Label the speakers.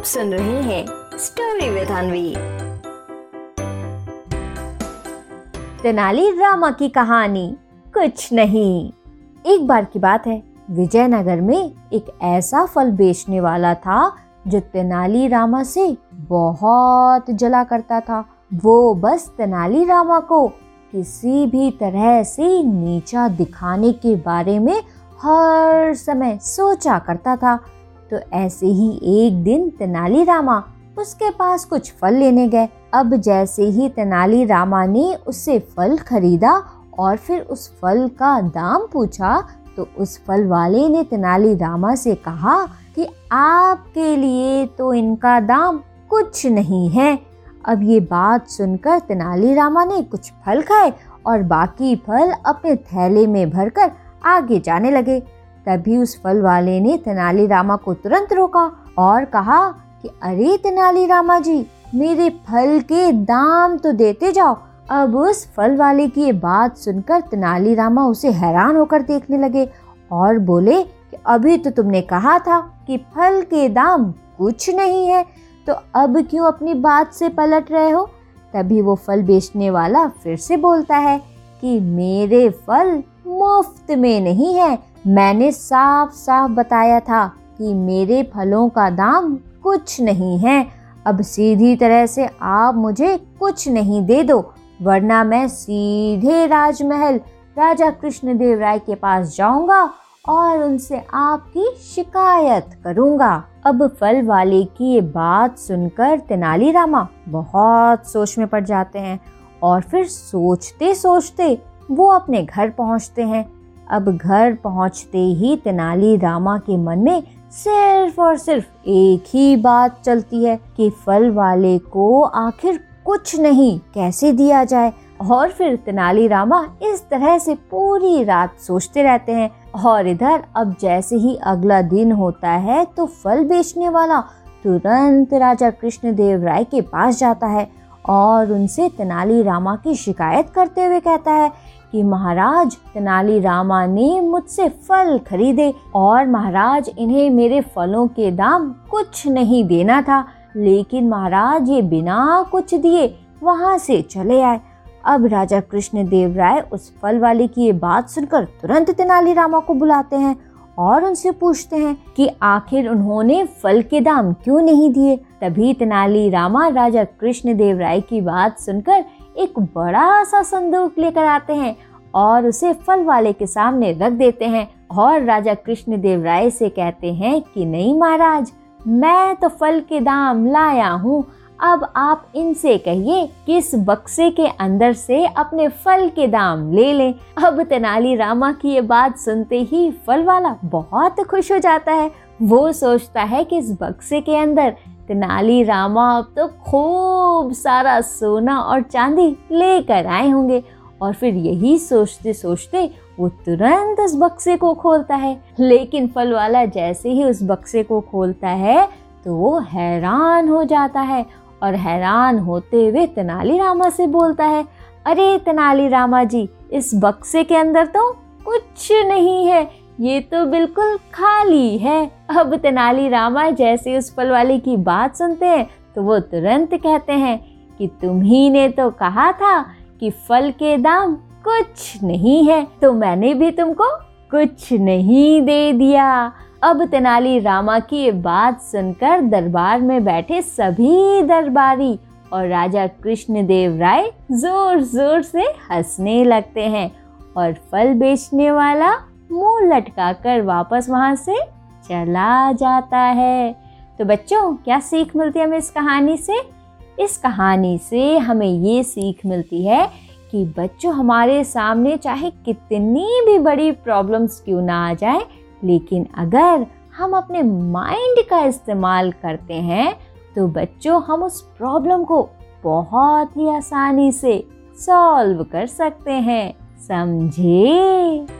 Speaker 1: आप सुन रहे हैं स्टोरी विद अनवी
Speaker 2: तेनाली रामा की कहानी कुछ नहीं। एक बार की बात है, विजयनगर में एक ऐसा फल बेचने वाला था जो तेनाली रामा से बहुत जला करता था। वो बस तेनाली रामा को किसी भी तरह से नीचा दिखाने के बारे में हर समय सोचा करता था। तो ऐसे ही एक दिन तेनाली रामा उसके पास कुछ फल लेने गए। अब जैसे ही तेनाली रामा ने उससे फल खरीदा और फिर उस फल का दाम पूछा तो उस फल वाले ने तेनाली रामा से कहा कि आपके लिए तो इनका दाम कुछ नहीं है। अब ये बात सुनकर तेनालीरामा ने कुछ फल खाए और बाकी फल अपने थैले में भरकर आगे जाने लगे। तभी उस फल वाले ने तेनालीरामा को तुरंत रोका और कहा कि, अरे तेनालीरामा जी, मेरे फल के दाम तो देते जाओ। अब उस फल वाले की ये बात सुनकर तेनालीरामा उसे हैरान होकर देखने लगे और बोले कि, अभी तो तुमने कहा था कि फल के दाम कुछ नहीं है तो अब क्यों अपनी बात से पलट रहे हो? तभी वो फल बेचने वाला फिर से बोलता है कि, मेरे फल मुफ़्त में नहीं है मैंने साफ़ साफ़ बताया था कि मेरे फलों का दाम कुछ नहीं है। अब सीधी तरह से आप मुझे कुछ नहीं दे दो, वरना मैं सीधे राजमहल, राजा कृष्णदेव राय के पास जाऊँगा और उनसे आपकी शिकायत करूँगा। अब फल वाले की ये बात सुनकर तेनालीरामा बहुत सोच में पड़ जाते हैं और फिर सोचते सोचते वो अपने घर पहुँचते हैं। अब घर पहुँचते ही तेनालीरामा के मन में सिर्फ़ और सिर्फ़ एक ही बात चलती है कि फल वाले को आखिर कुछ नहीं, कैसे दिया जाए? और फिर तेनालीरामा इस तरह से पूरी रात सोचते रहते हैं। और इधर अब जैसे ही अगला दिन होता है तो फल बेचने वाला तुरंत राजा कृष्णदेव राय के पास जाता है और उनसे तेनाली रामा की शिकायत करते हुए कहता है कि महाराज, तेनाली रामा ने मुझसे फल खरीदे और महाराज, इन्हें मेरे फलों के दाम कुछ नहीं देना था। लेकिन महाराज ये बिना कुछ दिए वहाँ से चले आए। अब राजा कृष्ण देव राय उस फल वाले की ये बात सुनकर तुरंत तेनालीरामा को बुलाते हैं और उनसे पूछते हैं कि आखिर उन्होंने फल के दाम क्यों नहीं दिए? तभी तेनालीरामा राजा कृष्ण देव राय की बात सुनकर एक बड़ा सा संदूक लेकर आते हैं और उसे फल वाले के सामने रख देते हैं और राजा कृष्ण देव राय से कहते हैं कि नहीं महाराज, मैं तो फल के दाम लाया हूँ। अब आप इनसे कहिए कि इस बक्से के अंदर से अपने फल के दाम ले लें। अब तेनाली रामा की ये बात सुनते ही फल वाला बहुत खुश हो जाता है। वो सोचता है कि इस बक्से के अंदर तेनाली रामा अब तो खूब सारा सोना और चांदी लेकर आए होंगे और फिर यही सोचते सोचते वो तुरंत उस बक्से को खोलता है। लेकिन फल वाला जैसे ही उस बक्से को खोलता है तो वो हैरान हो जाता है और हैरान होते हुए तेनालीरामा से बोलता है, अरे तेनालीरामा जी, इस बक्से के अंदर तो कुछ नहीं है। ये तो बिल्कुल खाली है। अब तेनालीरामा जैसे उस फल वाले की बात सुनते हैं तो वो तुरंत कहते हैं कि तुम ही ने तो कहा था कि फल के दाम कुछ नहीं है तो मैंने भी तुमको कुछ नहीं दे दिया। अब तेनाली रामा की ये बात सुनकर दरबार में बैठे सभी दरबारी और राजा कृष्णदेव राय ज़ोर ज़ोर से हंसने लगते हैं और फल बेचने वाला मुँह लटकाकर वापस वहाँ से चला जाता है। तो बच्चों, क्या सीख मिलती है हमें इस कहानी से? इस कहानी से हमें ये सीख मिलती है कि बच्चों, हमारे सामने चाहे कितनी भी बड़ी प्रॉब्लम्स क्यों ना आ जाए, लेकिन अगर हम अपने माइंड का इस्तेमाल करते हैं तो बच्चों, हम उस प्रॉब्लम को बहुत ही आसानी से सॉल्व कर सकते हैं। समझे?